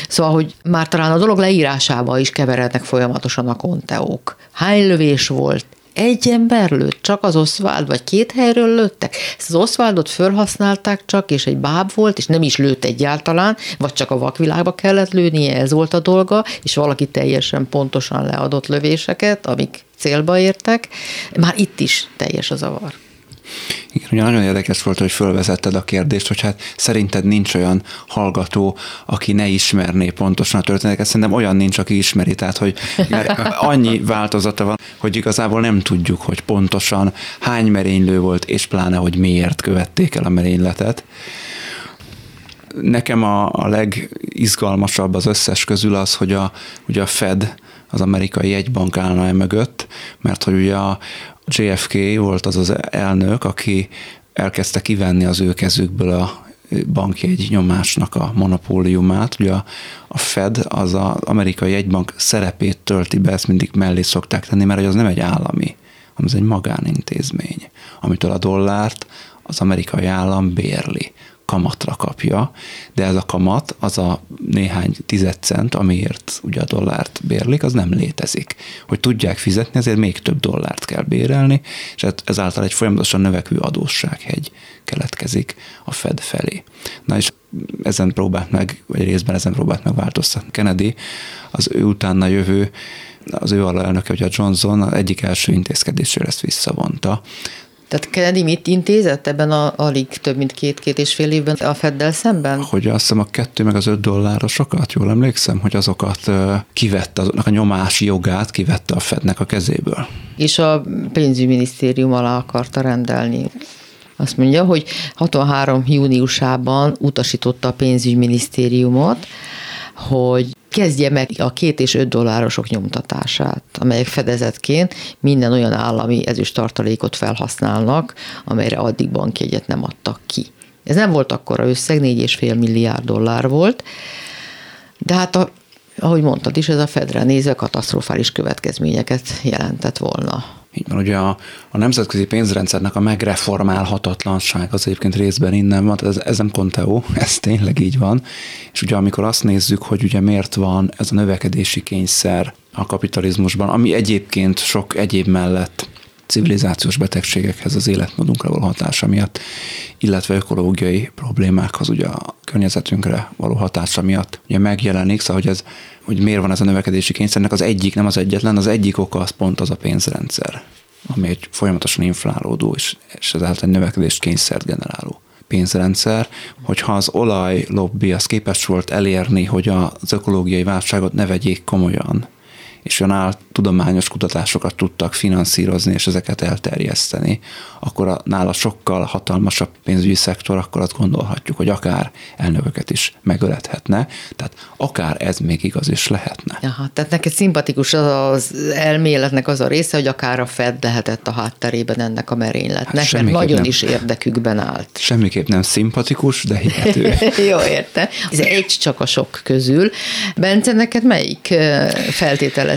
Szóval, hogy már talán a dolog leírásába is keverednek folyamatosan a konteók. Hány lövés volt, Egy ember lőtt, csak az Oswald, vagy két helyről lőttek. Ezt az Oswaldot felhasználták csak, és egy báb volt, és nem is lőtt egyáltalán, vagy csak a vakvilágba kellett lőnie, ez volt a dolga, és valaki teljesen pontosan leadott lövéseket, amik célba értek. Már itt is teljes a zavar.
Igen, ugye nagyon érdekes volt, hogy fölvezetted a kérdést, hogy hát szerinted nincs olyan hallgató, aki ne ismerné pontosan a történeteket. Szerintem olyan nincs, aki ismeri, tehát hogy annyi változata van, hogy igazából nem tudjuk, hogy pontosan hány merénylő volt, és pláne, hogy miért követték el a merényletet. Nekem a, a legizgalmasabb az összes közül az, hogy a, ugye a Fed, az amerikai jegybank állna e mögött, mert hogy ugye a, JFK volt az az elnök, aki elkezdte kivenni az ő kezükből a bankjegy nyomásnak a monopóliumát. Ugye a, a Fed az az amerikai jegybank szerepét tölti be, ezt mindig mellé szokták tenni, mert az nem egy állami, hanem ez egy magánintézmény, amitől a dollárt az amerikai állam bérli kamatra kapja, de ez a kamat, az a néhány tized cent, amiért ugye a dollárt bérlik, az nem létezik. Hogy tudják fizetni, ezért még több dollárt kell bérelni, és hát ezáltal egy folyamatosan növekvő adóssághegy keletkezik a Fed felé. Na és ezen próbált meg, vagy részben ezen próbált meg változtatni Kennedy, az ő utána jövő az ő alelnöke, hogy a Johnson egyik első intézkedésről ezt visszavonta.
Tehát Kennedy mit intézett ebben a alig több mint két-két és fél évben a Feddel szemben?
Hogy azt hiszem a kettő meg az öt dollárosokat, jól emlékszem, hogy azokat kivette, azoknak a nyomási jogát kivette a Fednek a kezéből.
És a pénzügyminisztérium alá akarta rendelni. Azt mondja, hogy 63 júniusában utasította a pénzügyminisztériumot, hogy kezdje meg a két és öt dollárosok nyomtatását, amelyek fedezetként minden olyan állami ezüst tartalékot felhasználnak, amelyre addig bankjegyet nem adtak ki. Ez nem volt akkora összeg, 4,5 milliárd dollár volt, de hát a, ahogy mondtad is, ez a Fedre nézve katasztrofális következményeket jelentett volna.
Így van, ugye a, a nemzetközi pénzrendszernek a megreformálhatatlanság az egyébként részben innen van, ez, ez nem konteó, [LAUGHS] ez tényleg így van. És ugye amikor azt nézzük, hogy ugye miért van ez a növekedési kényszer a kapitalizmusban, ami egyébként sok egyéb mellett civilizációs betegségekhez, az életmódunkra való hatása miatt, illetve ökológiai problémákhoz, ugye a környezetünkre való hatása miatt. Ugye megjelenik, szóval hogy, ez, hogy miért van ez a növekedési kényszernek, az egyik, nem az egyetlen, az egyik oka az pont az a pénzrendszer, ami egy folyamatosan inflálódó és, és ezáltal egy növekedést kényszert generáló pénzrendszer, hogyha az olaj lobby az képes volt elérni, hogy az ökológiai válságot ne vegyék komolyan, és olyan tudományos kutatásokat tudtak finanszírozni, és ezeket elterjeszteni, akkor a, nála sokkal hatalmasabb pénzügyi szektor, akkor azt gondolhatjuk, hogy akár elnököket is megölethetne, tehát akár ez még igaz is lehetne.
Aha, tehát neked szimpatikus az, az elméletnek az a része, hogy akár a Fed lehetett a hátterében ennek a merényletnek, hát mert nagyon nem, is érdekükben állt.
Semmiképp nem szimpatikus, de hihető. [LAUGHS]
Jó, értem. Ez egy csak a sok közül. Bence, neked melyik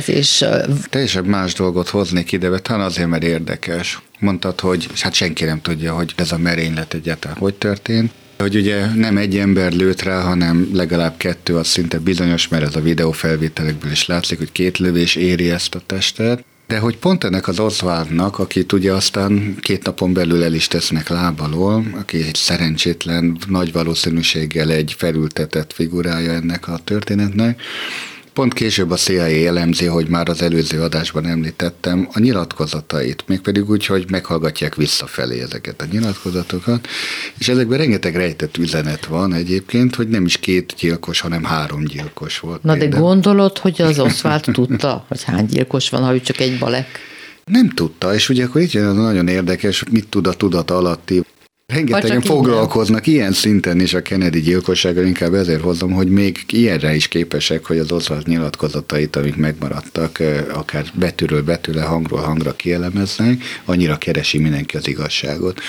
feltételezés
Teljesen más dolgot hoznék ide, de talán azért, mert érdekes. Mondtad, hogy hát senki nem tudja, hogy ez a merénylet egyáltalán hogy történt hogy ugye nem egy ember lőtt rá, hanem legalább kettő, az szinte bizonyos, mert ez a videófelvételekből is látszik, hogy két lövés éri ezt a testet. De hogy pont ennek az Oswaldnak, akit ugye aztán két napon belül el is tesznek lábalól, aki egy szerencsétlen, nagy valószínűséggel egy felültetett figurája ennek a történetnek, Pont később a CIA elemzi, hogy már az előző adásban említettem, a nyilatkozatait, mégpedig úgy, hogy meghallgatják visszafelé ezeket a nyilatkozatokat, és ezekben rengeteg rejtett üzenet van egyébként, hogy nem is két gyilkos, hanem három gyilkos volt.
Na például. de gondolod, hogy az Oswald tudta, hogy hány gyilkos van, ha ő csak egy balek?
Nem tudta, és ugye akkor itt jön nagyon érdekes, mit tud a tudat alatti Rengetegen foglalkoznak ilyen. ilyen szinten is a Kennedy gyilkossággal, inkább ezért hozom, hogy még ilyenre is képesek, hogy az Oswald nyilatkozatait, amik megmaradtak, akár betűről betűre, hangról hangra kielemeznek, annyira keresi mindenki az igazságot.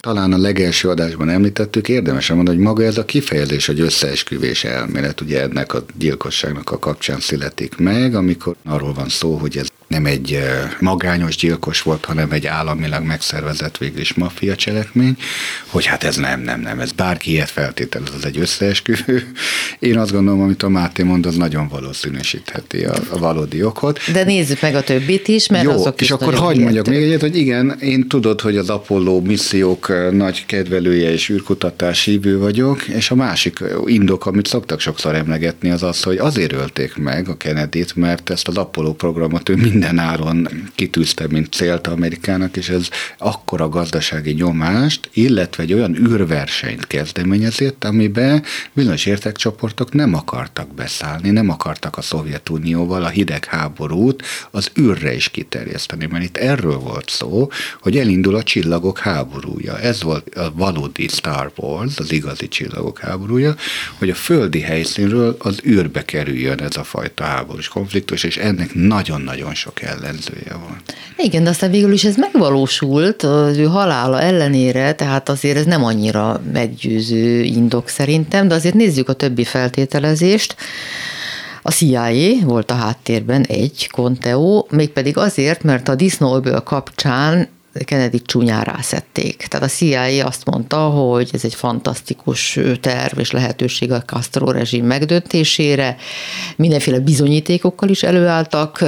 Talán a legelső adásban említettük, érdemes mondani, hogy maga ez a kifejezés, hogy összeesküvés elmélet, ugye ennek a gyilkosságnak a kapcsán születik meg, amikor arról van szó, hogy ez nem egy magányos gyilkos volt, hanem egy államilag megszervezett végül is maffia cselekmény, hogy hát ez nem, nem, nem, ez bárki ilyet feltételez, az egy összeesküvő. [LAUGHS] Én azt gondolom, amit a Máté mond, az nagyon valószínűsítheti a, a valódi okot.
De nézzük meg a többit is, mert
Jó,
azok
és
is
akkor hagyd mondjak még egyet, hogy igen, én tudod, hogy az Apollo missziók nagy kedvelője és űrkutatás hívő vagyok, és a másik indok, amit szoktak sokszor emlegetni, az az, hogy azért ölték meg a Kennedy-t, mert ezt az Apollo programot ő minden kitűzte, mint célt Amerikának, és ez akkora gazdasági nyomást, illetve egy olyan űrversenyt kezdeményezett, amiben bizonyos értekcsoportok nem akartak beszállni, nem akartak a Szovjetunióval a hidegháborút az űrre is kiterjeszteni, mert itt erről volt szó, hogy elindul a csillagok háborúja. Ez volt a valódi Star Wars, az igazi csillagok háborúja, hogy a földi helyszínről az űrbe kerüljön ez a fajta háborús konfliktus, és ennek nagyon-nagyon sok ellenzője van.
Igen, de aztán végül is ez megvalósult az ő halála ellenére, tehát azért ez nem annyira meggyőző indok szerintem, de azért nézzük a többi feltételezést. A CIA volt a háttérben egy Conteo, mégpedig azért, mert a disznóből kapcsán Kennedy csúnyán rászették. Tehát a CIA azt mondta, hogy ez egy fantasztikus terv és lehetőség a Castro rezsim megdöntésére. Mindenféle bizonyítékokkal is előálltak,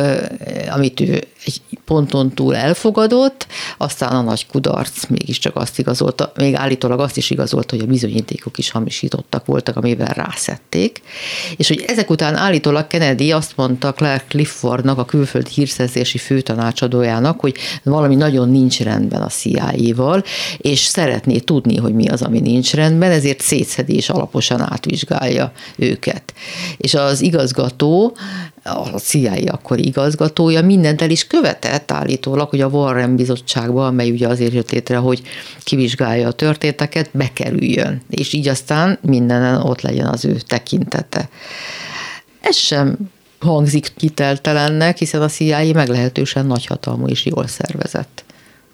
amit ő egy ponton túl elfogadott, aztán a nagy kudarc mégiscsak azt igazolta, még állítólag azt is igazolta, hogy a bizonyítékok is hamisítottak voltak, amivel rászették, és hogy ezek után állítólag Kennedy azt mondta Clark Cliffordnak, a külföldi hírszerzési főtanácsadójának, hogy valami nagyon nincs rendben a CIA-val, és szeretné tudni, hogy mi az, ami nincs rendben, ezért szétszedi és alaposan átvizsgálja őket. És az igazgató a CIA akkor igazgatója mindent el is követett állítólag, hogy a Warren bizottságban, amely ugye azért jött létre, hogy kivizsgálja a történteket, bekerüljön, és így aztán mindenen ott legyen az ő tekintete. Ez sem hangzik kiteltelennek, hiszen a CIA meglehetősen nagyhatalmú és jól szervezett.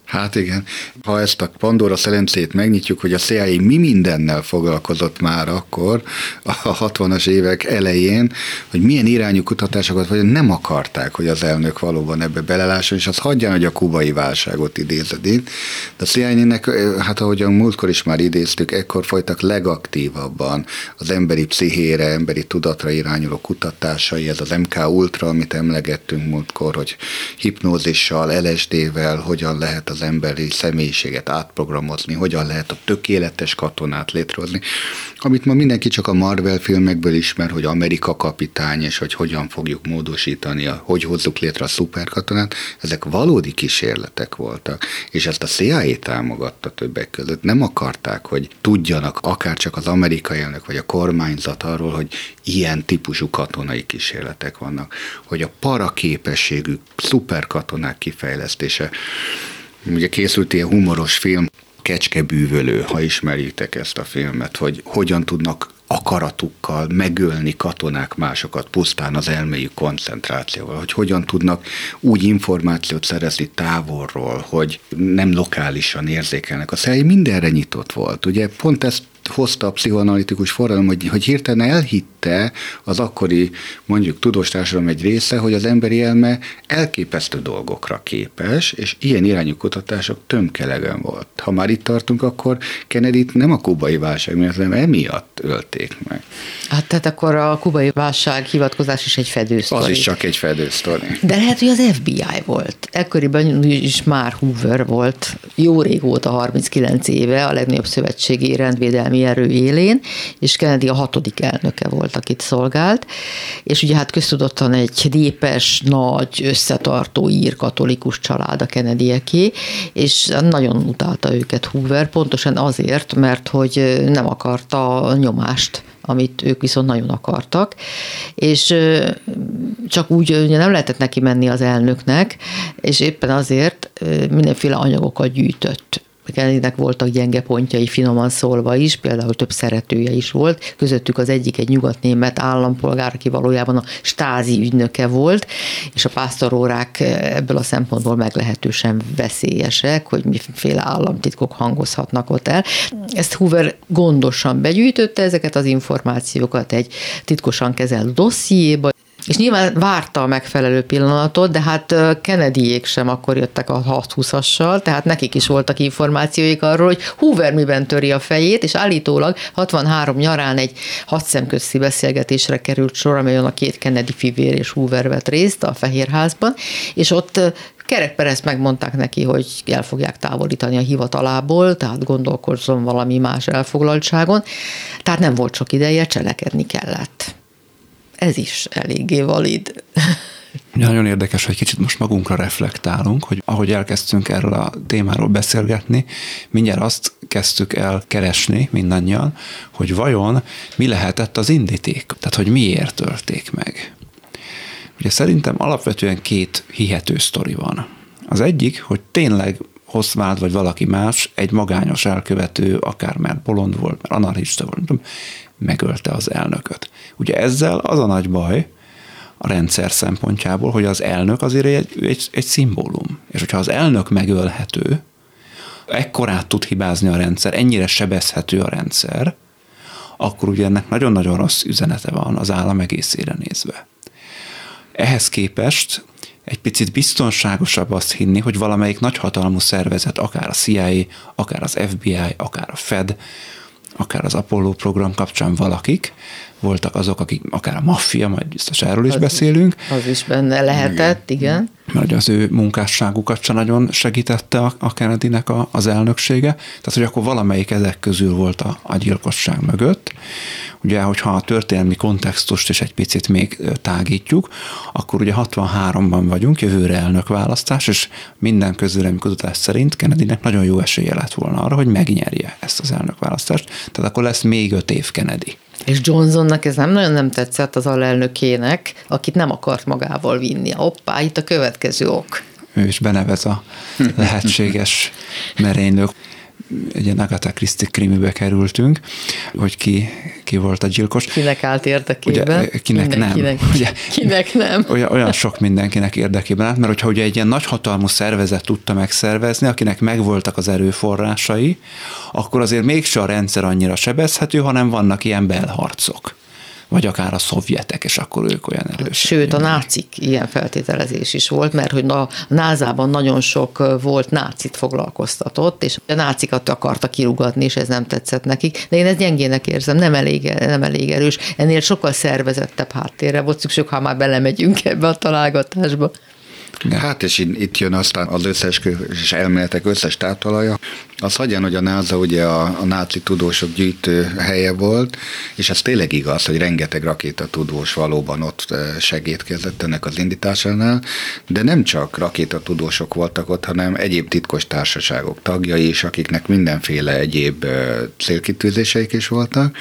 Hát igen, ha ezt a Pandora szelencét megnyitjuk, hogy a CIA mi mindennel foglalkozott már akkor, a 60-as évek elején, hogy milyen irányú kutatásokat, vagy nem akarták, hogy az elnök valóban ebbe belelásson, és az hagyján, hogy a kubai válságot idézed itt. De a CIA-nek, hát ahogy a múltkor is már idéztük, ekkor folytak legaktívabban az emberi pszichére, emberi tudatra irányuló kutatásai, ez az MK Ultra, amit emlegettünk múltkor, hogy hipnózissal, LSD-vel hogyan lehet az az emberi személyiséget átprogramozni, hogyan lehet a tökéletes katonát létrehozni, amit ma mindenki csak a Marvel filmekből ismer, hogy Amerika kapitány, és hogy hogyan fogjuk módosítani, hogy hozzuk létre a szuperkatonát, ezek valódi kísérletek voltak, és ezt a CIA támogatta többek között. Nem akarták, hogy tudjanak akár csak az amerikai elnök vagy a kormányzat arról, hogy ilyen típusú katonai kísérletek vannak, hogy a paraképességű szuperkatonák kifejlesztése Ugye készült ilyen humoros film, Kecskebűvölő, ha ismeritek ezt a filmet, hogy hogyan tudnak akaratukkal megölni katonák másokat pusztán az elméjük koncentrációval, hogy hogyan tudnak úgy információt szerezni távolról, hogy nem lokálisan érzékelnek. A szei mindenre nyitott volt. Ugye pont ezt hozta a pszichoanalitikus forradalom, hogy, hogy hirtelen elhitte az akkori mondjuk tudós társadalom egy része, hogy az emberi elme elképesztő dolgokra képes, és ilyen irányú kutatások tömkelegen volt. Ha már itt tartunk, akkor kennedy nem a kubai válság miatt, hanem emiatt ölték meg.
Hát tehát akkor a kubai válság hivatkozás is egy fedősztori.
Az is csak egy fedősztori.
De lehet, hogy az FBI volt. Ekkoriban is már Hoover volt, jó régóta, 39 éve, a legnagyobb szövetségi rendvédelmi hatalmi erő élén, és Kennedy a hatodik elnöke volt, akit szolgált, és ugye hát köztudottan egy népes, nagy, összetartó ír katolikus család a Kennedyeké, és nagyon utálta őket Hoover, pontosan azért, mert hogy nem akarta a nyomást amit ők viszont nagyon akartak, és csak úgy ugye nem lehetett neki menni az elnöknek, és éppen azért mindenféle anyagokat gyűjtött Kennedynek voltak gyenge pontjai finoman szólva is, például több szeretője is volt, közöttük az egyik egy nyugatnémet állampolgár, aki valójában a stázi ügynöke volt, és a pásztorórák ebből a szempontból meglehetősen veszélyesek, hogy miféle államtitkok hangozhatnak ott el. Ezt Hoover gondosan begyűjtötte ezeket az információkat egy titkosan kezelt dossziéba, És nyilván várta a megfelelő pillanatot, de hát Kennedyék sem akkor jöttek a 620-assal, tehát nekik is voltak információik arról, hogy Hoover miben töri a fejét, és állítólag 63 nyarán egy hadszemközti beszélgetésre került sor, amelyen a két Kennedy fivér és Hoover vett részt a Fehérházban, és ott Kerekperezt megmondták neki, hogy el fogják távolítani a hivatalából, tehát gondolkozzon valami más elfoglaltságon. Tehát nem volt sok ideje, cselekedni kellett. Ez is eléggé valid. [LAUGHS]
Nagyon érdekes, hogy kicsit most magunkra reflektálunk, hogy ahogy elkezdtünk erről a témáról beszélgetni, mindjárt azt kezdtük el keresni mindannyian, hogy vajon mi lehetett az indíték, tehát hogy miért törték meg. Ugye szerintem alapvetően két hihető sztori van. Az egyik, hogy tényleg Hosszváld vagy valaki más, egy magányos elkövető, akár mert bolond volt, mert anarchista volt, megölte az elnököt. Ugye ezzel az a nagy baj a rendszer szempontjából, hogy az elnök azért egy, egy, egy szimbólum. És hogyha az elnök megölhető, ekkorát tud hibázni a rendszer, ennyire sebezhető a rendszer, akkor ugye ennek nagyon-nagyon rossz üzenete van az állam egészére nézve. Ehhez képest egy picit biztonságosabb azt hinni, hogy valamelyik nagyhatalmú szervezet, akár a CIA, akár az FBI, akár a Fed, akár az Apollo program kapcsán valakik, voltak azok, akik akár a maffia, majd biztos erről is az beszélünk.
Is, az is benne lehetett, igen. igen.
Mert az ő munkásságukat sem nagyon segítette a Kennedy-nek a, az elnöksége. Tehát, hogy akkor valamelyik ezek közül volt a, a gyilkosság mögött. Ugye, hogyha a történelmi kontextust is egy picit még tágítjuk, akkor ugye 63-ban vagyunk, jövőre elnökválasztás, és minden közvélemény kutatás szerint Kennedynek nagyon jó esélye lett volna arra, hogy megnyerje ezt az elnökválasztást. Tehát akkor lesz még öt év Kennedy.
És Johnsonnak ez nem nagyon nem tetszett az alelnökének, akit nem akart magával vinni. Hoppá, itt a következő ok.
Ő is benevez a lehetséges merénylők egy Agatha Christie krimibe kerültünk, hogy ki, ki volt a gyilkos.
Kinek állt érdekében.
Ugye, kinek
mindenkinek,
nem. Ugye,
kinek nem. [LAUGHS]
Olyan, olyan sok mindenkinek érdekében állt, mert hogyha ugye egy ilyen nagyhatalmú szervezet tudta megszervezni, akinek megvoltak az erőforrásai, akkor azért mégse a rendszer annyira sebezhető, hanem vannak ilyen belharcok vagy akár a szovjetek, és akkor ők olyan erősek.
Sőt, a nácik ilyen feltételezés is volt, mert hogy a názában nagyon sok volt nácit foglalkoztatott, és a nácikat akarta kirugatni, és ez nem tetszett nekik. De én ezt gyengének érzem, nem elég, nem elég erős. Ennél sokkal szervezettebb háttérre volt szükség, ha már belemegyünk ebbe a találgatásba.
Hát és itt jön aztán az összes és elméletek összes táptalaja. Az hagyjan, hogy a NASA ugye a, a náci tudósok gyűjtő helye volt, és ez tényleg igaz, hogy rengeteg rakétatudós valóban ott eh, segítkezett ennek az indításánál, de nem csak rakétatudósok voltak ott, hanem egyéb titkos társaságok tagjai is, akiknek mindenféle egyéb eh, célkitűzéseik is voltak,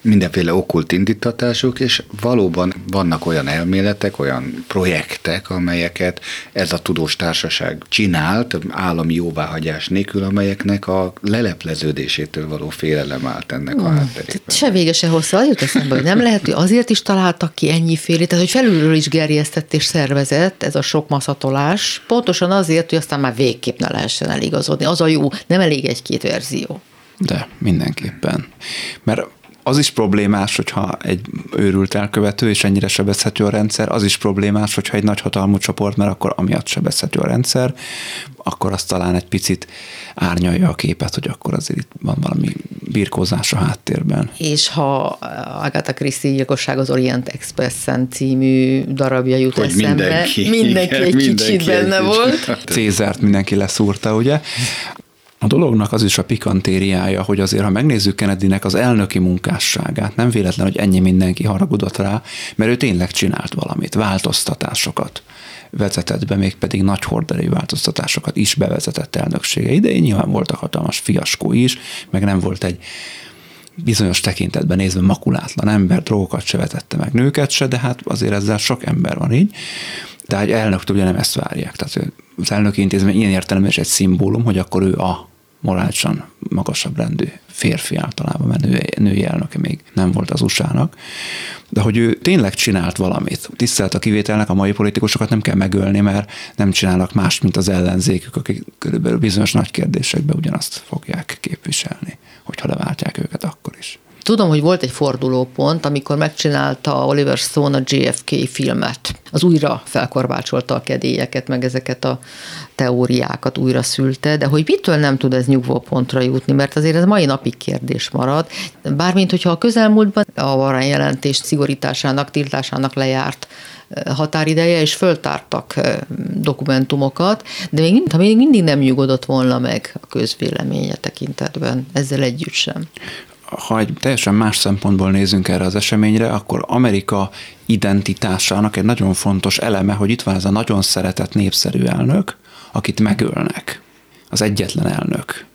mindenféle okkult indítatások, és valóban vannak olyan elméletek, olyan projektek, amelyeket ez a tudós társaság csinált, állami jóváhagyás nélkül, amelyeknek a lelepleződésétől való félelem állt ennek a hmm. hátterében.
Se vége se hosszú, jut eszembe, hogy nem lehet, hogy azért is találtak ki ennyi félét, tehát hogy felülről is gerjesztett és szervezett ez a sok maszatolás, pontosan azért, hogy aztán már végképp ne lehessen eligazodni. Az a jó, nem elég egy-két verzió.
De mindenképpen. Mert az is problémás, hogyha egy őrült elkövető, és ennyire sebezhető a rendszer, az is problémás, hogyha egy nagy hatalmú csoport, mert akkor amiatt sebezhető a rendszer, akkor az talán egy picit árnyalja a képet, hogy akkor azért itt van valami birkózás a háttérben.
És ha Agatha Christie gyilkosság az Orient Expressen című darabja jut hogy eszembe, mindenki, mindenki igen, egy mindenki kicsit egy benne volt.
Cézárt mindenki leszúrta, ugye? A dolognak az is a pikantériája, hogy azért, ha megnézzük Kennedynek az elnöki munkásságát, nem véletlen, hogy ennyi mindenki haragudott rá, mert ő tényleg csinált valamit, változtatásokat vezetett be, mégpedig nagy horderejű változtatásokat is bevezetett elnöksége idején. Nyilván voltak hatalmas fiaskó is, meg nem volt egy bizonyos tekintetben nézve makulátlan ember, drogokat se vetette meg, nőket se, de hát azért ezzel sok ember van így. De egy elnöktől ugye nem ezt várják. Tehát az elnöki intézmény ilyen értelemben is egy szimbólum, hogy akkor ő a morálisan magasabb rendű férfi általában, mert női elnöke még nem volt az USA-nak, de hogy ő tényleg csinált valamit. Tisztelt a kivételnek, a mai politikusokat nem kell megölni, mert nem csinálnak más, mint az ellenzékük, akik körülbelül bizonyos nagy kérdésekben ugyanazt fogják képviselni, hogyha leváltják őket akkor is.
Tudom, hogy volt egy fordulópont, amikor megcsinálta Oliver Stone a JFK filmet. Az újra felkorbácsolta a kedélyeket, meg ezeket a teóriákat újra szülte, de hogy mitől nem tud ez nyugvó pontra jutni, mert azért ez mai napig kérdés marad. Bármint, hogyha a közelmúltban a varán jelentés szigorításának, tiltásának lejárt határideje, és föltártak dokumentumokat, de még, még mindig nem nyugodott volna meg a közvéleménye tekintetben, ezzel együtt sem
ha egy teljesen más szempontból nézünk erre az eseményre, akkor Amerika identitásának egy nagyon fontos eleme, hogy itt van ez a nagyon szeretett népszerű elnök, akit megölnek. Az egyetlen elnök,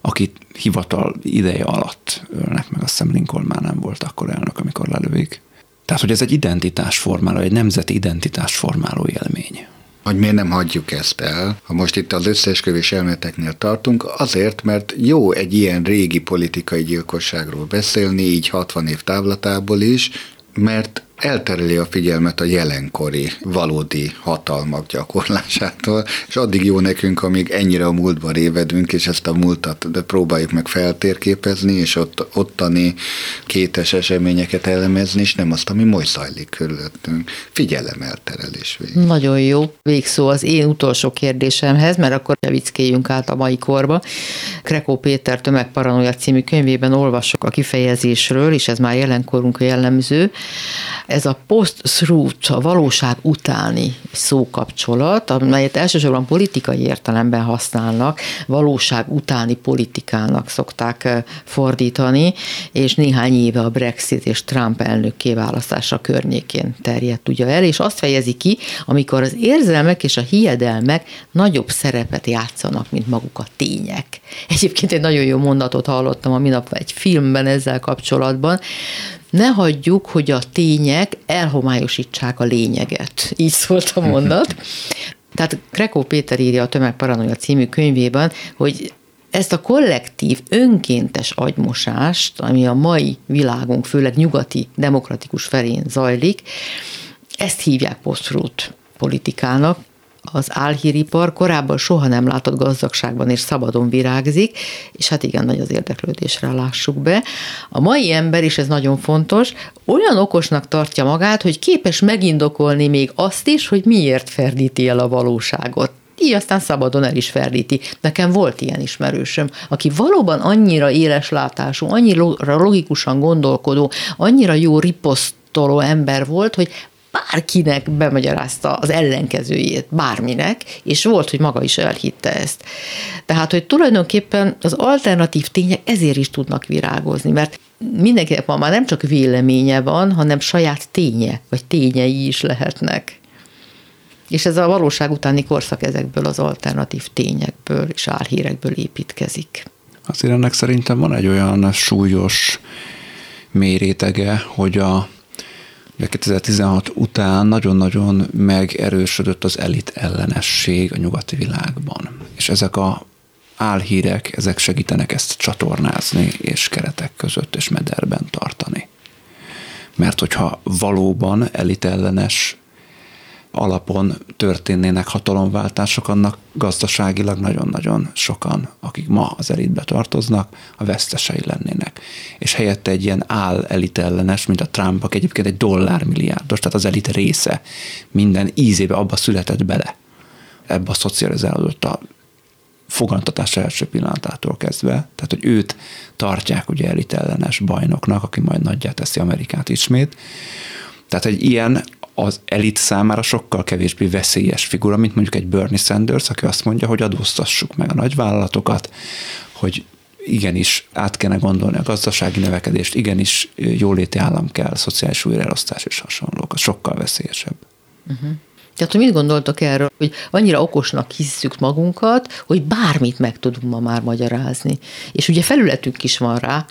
akit hivatal ideje alatt ölnek meg. Azt hiszem Lincoln már nem volt akkor elnök, amikor lelőik. Tehát, hogy ez egy identitásformáló, egy nemzeti identitásformáló élmény
hogy miért nem hagyjuk ezt el, ha most itt az összeesküvés elméleteknél tartunk, azért, mert jó egy ilyen régi politikai gyilkosságról beszélni, így 60 év távlatából is, mert eltereli a figyelmet a jelenkori valódi hatalmak gyakorlásától, és addig jó nekünk, amíg ennyire a múltba révedünk, és ezt a múltat de próbáljuk meg feltérképezni, és ott, ottani kétes eseményeket elemezni, és nem azt, ami most zajlik körülöttünk. Figyelem elterelés.
Végül. Nagyon jó. Végszó az én utolsó kérdésemhez, mert akkor vickéljünk át a mai korba. Krekó Péter Tömegparanoia című könyvében olvasok a kifejezésről, és ez már jelenkorunk jellemző, ez a post-truth, a valóság utáni szókapcsolat, amelyet elsősorban politikai értelemben használnak, valóság utáni politikának szokták fordítani, és néhány éve a Brexit és Trump elnök kiválasztása környékén terjedt ugye el, és azt fejezi ki, amikor az érzelmek és a hiedelmek nagyobb szerepet játszanak, mint maguk a tények. Egyébként egy nagyon jó mondatot hallottam a minap egy filmben ezzel kapcsolatban, ne hagyjuk, hogy a tények elhomályosítsák a lényeget. Így szólt a mondat. [LAUGHS] Tehát Krekó Péter írja a Tömegparanoia című könyvében, hogy ezt a kollektív, önkéntes agymosást, ami a mai világunk, főleg nyugati, demokratikus felén zajlik, ezt hívják post politikának, az álhíripar korábban soha nem látott gazdagságban és szabadon virágzik, és hát igen, nagy az érdeklődésre lássuk be. A mai ember, és ez nagyon fontos, olyan okosnak tartja magát, hogy képes megindokolni még azt is, hogy miért ferdíti el a valóságot így aztán szabadon el is ferdíti. Nekem volt ilyen ismerősöm, aki valóban annyira éles látású, annyira logikusan gondolkodó, annyira jó riposztoló ember volt, hogy bárkinek bemagyarázta az ellenkezőjét, bárminek, és volt, hogy maga is elhitte ezt. Tehát, hogy tulajdonképpen az alternatív tények ezért is tudnak virágozni, mert mindenkinek ma már nem csak véleménye van, hanem saját ténye, vagy tényei is lehetnek. És ez a valóság utáni korszak ezekből az alternatív tényekből és álhírekből építkezik.
Azért ennek szerintem van egy olyan súlyos mérétege, hogy a 2016 után nagyon-nagyon megerősödött az elit ellenesség a nyugati világban. És ezek a álhírek, ezek segítenek ezt csatornázni és keretek között és mederben tartani. Mert hogyha valóban elitellenes alapon történnének hatalomváltások, annak gazdaságilag nagyon-nagyon sokan, akik ma az elitbe tartoznak, a vesztesei lennének. És helyette egy ilyen áll elit ellenes, mint a Trump, aki egyébként egy dollármilliárdos, tehát az elit része minden ízébe abba született bele. Ebbe a szocializálódott a fogantatás első pillanatától kezdve, tehát hogy őt tartják ugye elitellenes bajnoknak, aki majd nagyját teszi Amerikát ismét. Tehát egy ilyen az elit számára sokkal kevésbé veszélyes figura, mint mondjuk egy Bernie Sanders, aki azt mondja, hogy adóztassuk meg a nagyvállalatokat, hogy igenis át kellene gondolni a gazdasági növekedést, igenis jóléti állam kell, szociális újraelosztás és hasonlók. Az sokkal veszélyesebb.
Uh-huh. Tehát, hogy mit gondoltok erről, hogy annyira okosnak hisszük magunkat, hogy bármit meg tudunk ma már magyarázni. És ugye felületünk is van rá,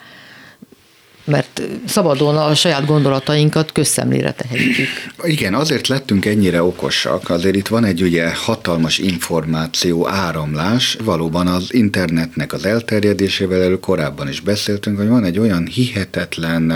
mert szabadon a saját gondolatainkat közszemlére tehetjük.
Igen, azért lettünk ennyire okosak, azért itt van egy ugye hatalmas információ áramlás, valóban az internetnek az elterjedésével elő korábban is beszéltünk, hogy van egy olyan hihetetlen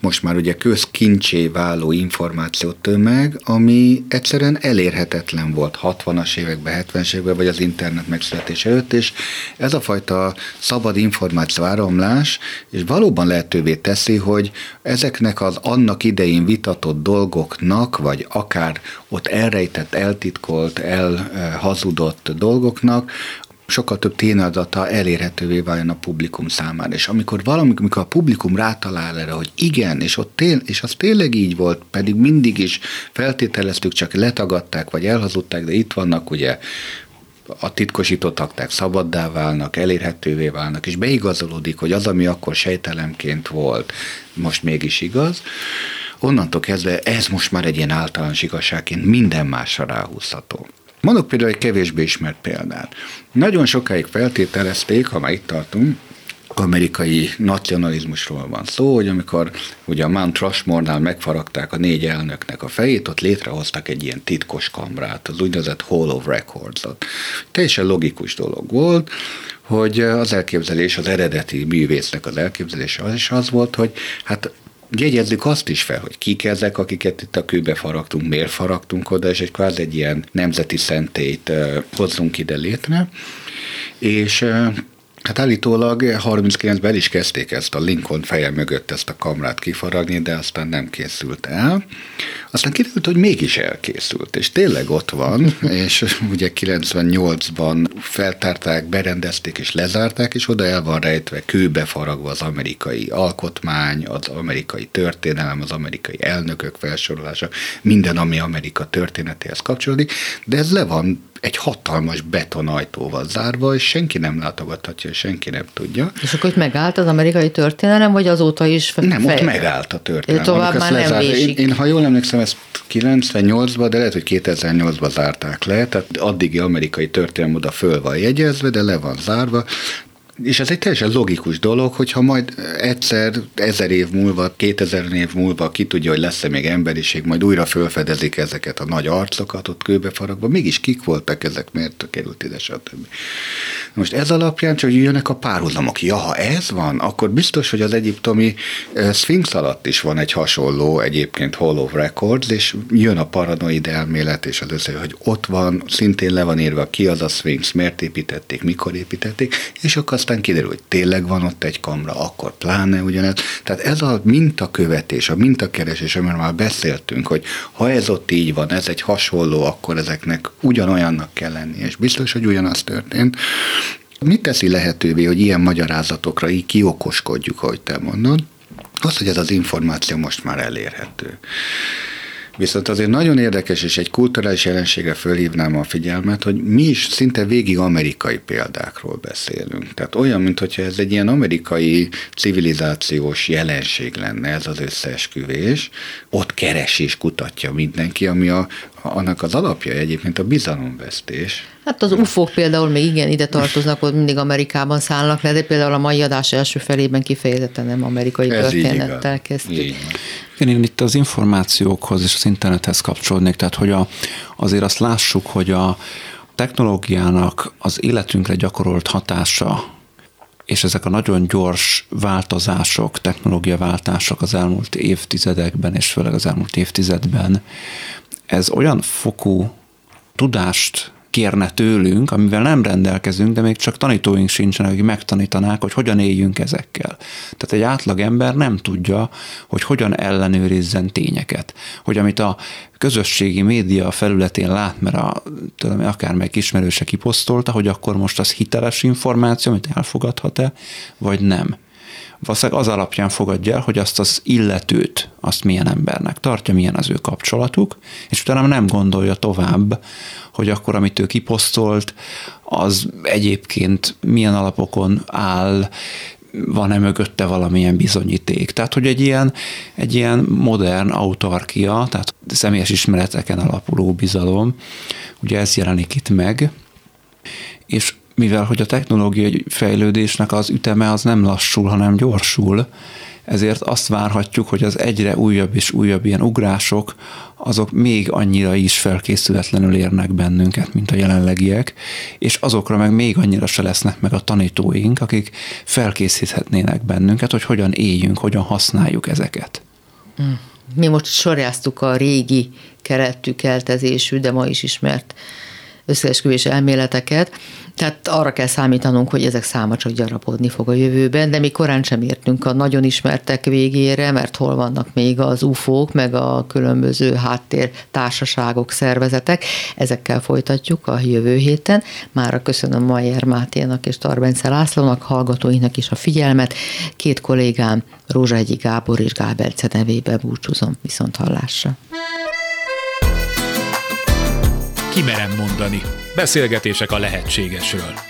most már ugye közkincsé váló információ tömeg, ami egyszerűen elérhetetlen volt 60-as években, 70-es években, vagy az internet megszületés előtt, és ez a fajta szabad információ áramlás, és valóban lehetővé teszi, hogy ezeknek az annak idején vitatott dolgoknak, vagy akár ott elrejtett, eltitkolt, elhazudott dolgoknak sokkal több tényadata elérhetővé váljon a publikum számára. És amikor valami, amikor a publikum rátalál erre, hogy igen, és, ott tél, és az tényleg így volt, pedig mindig is feltételeztük, csak letagadták, vagy elhazudták, de itt vannak ugye a titkosított akták szabaddá válnak, elérhetővé válnak, és beigazolódik, hogy az, ami akkor sejtelemként volt, most mégis igaz, onnantól kezdve ez most már egy ilyen általános igazságként minden másra ráhúzható. Mondok például egy kevésbé ismert példát. Nagyon sokáig feltételezték, ha már itt tartunk, amerikai nacionalizmusról van szó, hogy amikor ugye a Mount Rushmore-nál megfaragták a négy elnöknek a fejét, ott létrehoztak egy ilyen titkos kamrát, az úgynevezett Hall of Records-ot. Teljesen logikus dolog volt, hogy az elképzelés, az eredeti művésznek az elképzelése az is az volt, hogy hát jegyezzük azt is fel, hogy kik ezek, akiket itt a kőbe faragtunk, miért faragtunk oda, és egy kvázi egy ilyen nemzeti szentét hozzunk ide létre. És Hát állítólag 39-ben is kezdték ezt a Lincoln feje mögött ezt a kamrát kifaragni, de aztán nem készült el. Aztán kiderült, hogy mégis elkészült, és tényleg ott van, [LAUGHS] és ugye 98-ban feltárták, berendezték és lezárták, és oda el van rejtve, kőbe faragva az amerikai alkotmány, az amerikai történelem, az amerikai elnökök felsorolása, minden, ami Amerika történetéhez kapcsolódik, de ez le van egy hatalmas betonajtóval zárva, és senki nem látogathatja, senki nem tudja.
És akkor itt megállt az amerikai történelem, vagy azóta is
fe- Nem, ott megállt a történelem. De
tovább már nem
én, én, ha jól emlékszem, ezt 98-ban, de lehet, hogy 2008-ban zárták le, tehát addigi amerikai történelem oda föl van jegyezve, de le van zárva, és ez egy teljesen logikus dolog, hogyha majd egyszer, ezer év múlva, kétezer év múlva ki tudja, hogy lesz-e még emberiség, majd újra felfedezik ezeket a nagy arcokat ott kőbefaragva, mégis kik voltak ezek, miért került ide, stb. Most ez alapján csak jönnek a párhuzamok. Ja, ha ez van, akkor biztos, hogy az egyiptomi eh, Sphinx alatt is van egy hasonló egyébként Hall of Records, és jön a paranoid elmélet, és az össze, hogy ott van, szintén le van írva, ki az a Sphinx, miért építették, mikor építették, és akkor aztán kiderül, hogy tényleg van ott egy kamra, akkor pláne ugyanez. Tehát ez a mintakövetés, a mintakeresés, amiről már beszéltünk, hogy ha ez ott így van, ez egy hasonló, akkor ezeknek ugyanolyannak kell lenni, és biztos, hogy ugyanaz történt. Mit teszi lehetővé, hogy ilyen magyarázatokra így kiokoskodjuk, ahogy te mondod? Az, hogy ez az információ most már elérhető. Viszont azért nagyon érdekes, és egy kulturális jelenségre fölhívnám a figyelmet, hogy mi is szinte végig amerikai példákról beszélünk. Tehát olyan, mintha ez egy ilyen amerikai civilizációs jelenség lenne ez az összeesküvés. Ott keres és kutatja mindenki, ami a, annak az alapja egyébként a bizalomvesztés.
Hát az UFO-k például még igen ide tartoznak, ott mindig Amerikában szállnak le, de például a mai adás első felében kifejezetten nem amerikai Ez történettel kezdtük.
Igen, én itt az információkhoz és az internethez kapcsolódnék, tehát hogy a, azért azt lássuk, hogy a technológiának az életünkre gyakorolt hatása és ezek a nagyon gyors változások, technológiaváltások az elmúlt évtizedekben, és főleg az elmúlt évtizedben, ez olyan fokú tudást kérne tőlünk, amivel nem rendelkezünk, de még csak tanítóink sincsenek, akik megtanítanák, hogy hogyan éljünk ezekkel. Tehát egy átlag ember nem tudja, hogy hogyan ellenőrizzen tényeket. Hogy amit a közösségi média felületén lát, mert a, tudom, akár meg ismerőse kiposztolta, hogy akkor most az hiteles információ, amit elfogadhat-e, vagy nem valószínűleg az alapján fogadja el, hogy azt az illetőt, azt milyen embernek tartja, milyen az ő kapcsolatuk, és utána nem gondolja tovább, hogy akkor, amit ő kiposztolt, az egyébként milyen alapokon áll, van-e mögötte valamilyen bizonyíték. Tehát, hogy egy ilyen, egy ilyen modern autarkia, tehát személyes ismereteken alapuló bizalom, ugye ez jelenik itt meg, és mivel hogy a technológiai fejlődésnek az üteme az nem lassul, hanem gyorsul, ezért azt várhatjuk, hogy az egyre újabb és újabb ilyen ugrások, azok még annyira is felkészületlenül érnek bennünket, mint a jelenlegiek, és azokra meg még annyira se lesznek meg a tanítóink, akik felkészíthetnének bennünket, hogy hogyan éljünk, hogyan használjuk ezeket.
Mi most sorjáztuk a régi keretű keltezésű, de ma is ismert összeesküvés elméleteket, tehát arra kell számítanunk, hogy ezek száma csak gyarapodni fog a jövőben, de mi korán sem értünk a nagyon ismertek végére, mert hol vannak még az UFO-k, meg a különböző háttér társaságok, szervezetek. Ezekkel folytatjuk a jövő héten. Mára köszönöm Majer Máténak és Tarbence Lászlónak, hallgatóinak is a figyelmet. Két kollégám, Egyi Gábor és Gábelce nevébe búcsúzom viszont hallásra.
Kimerem mondani. Beszélgetések a lehetségesről.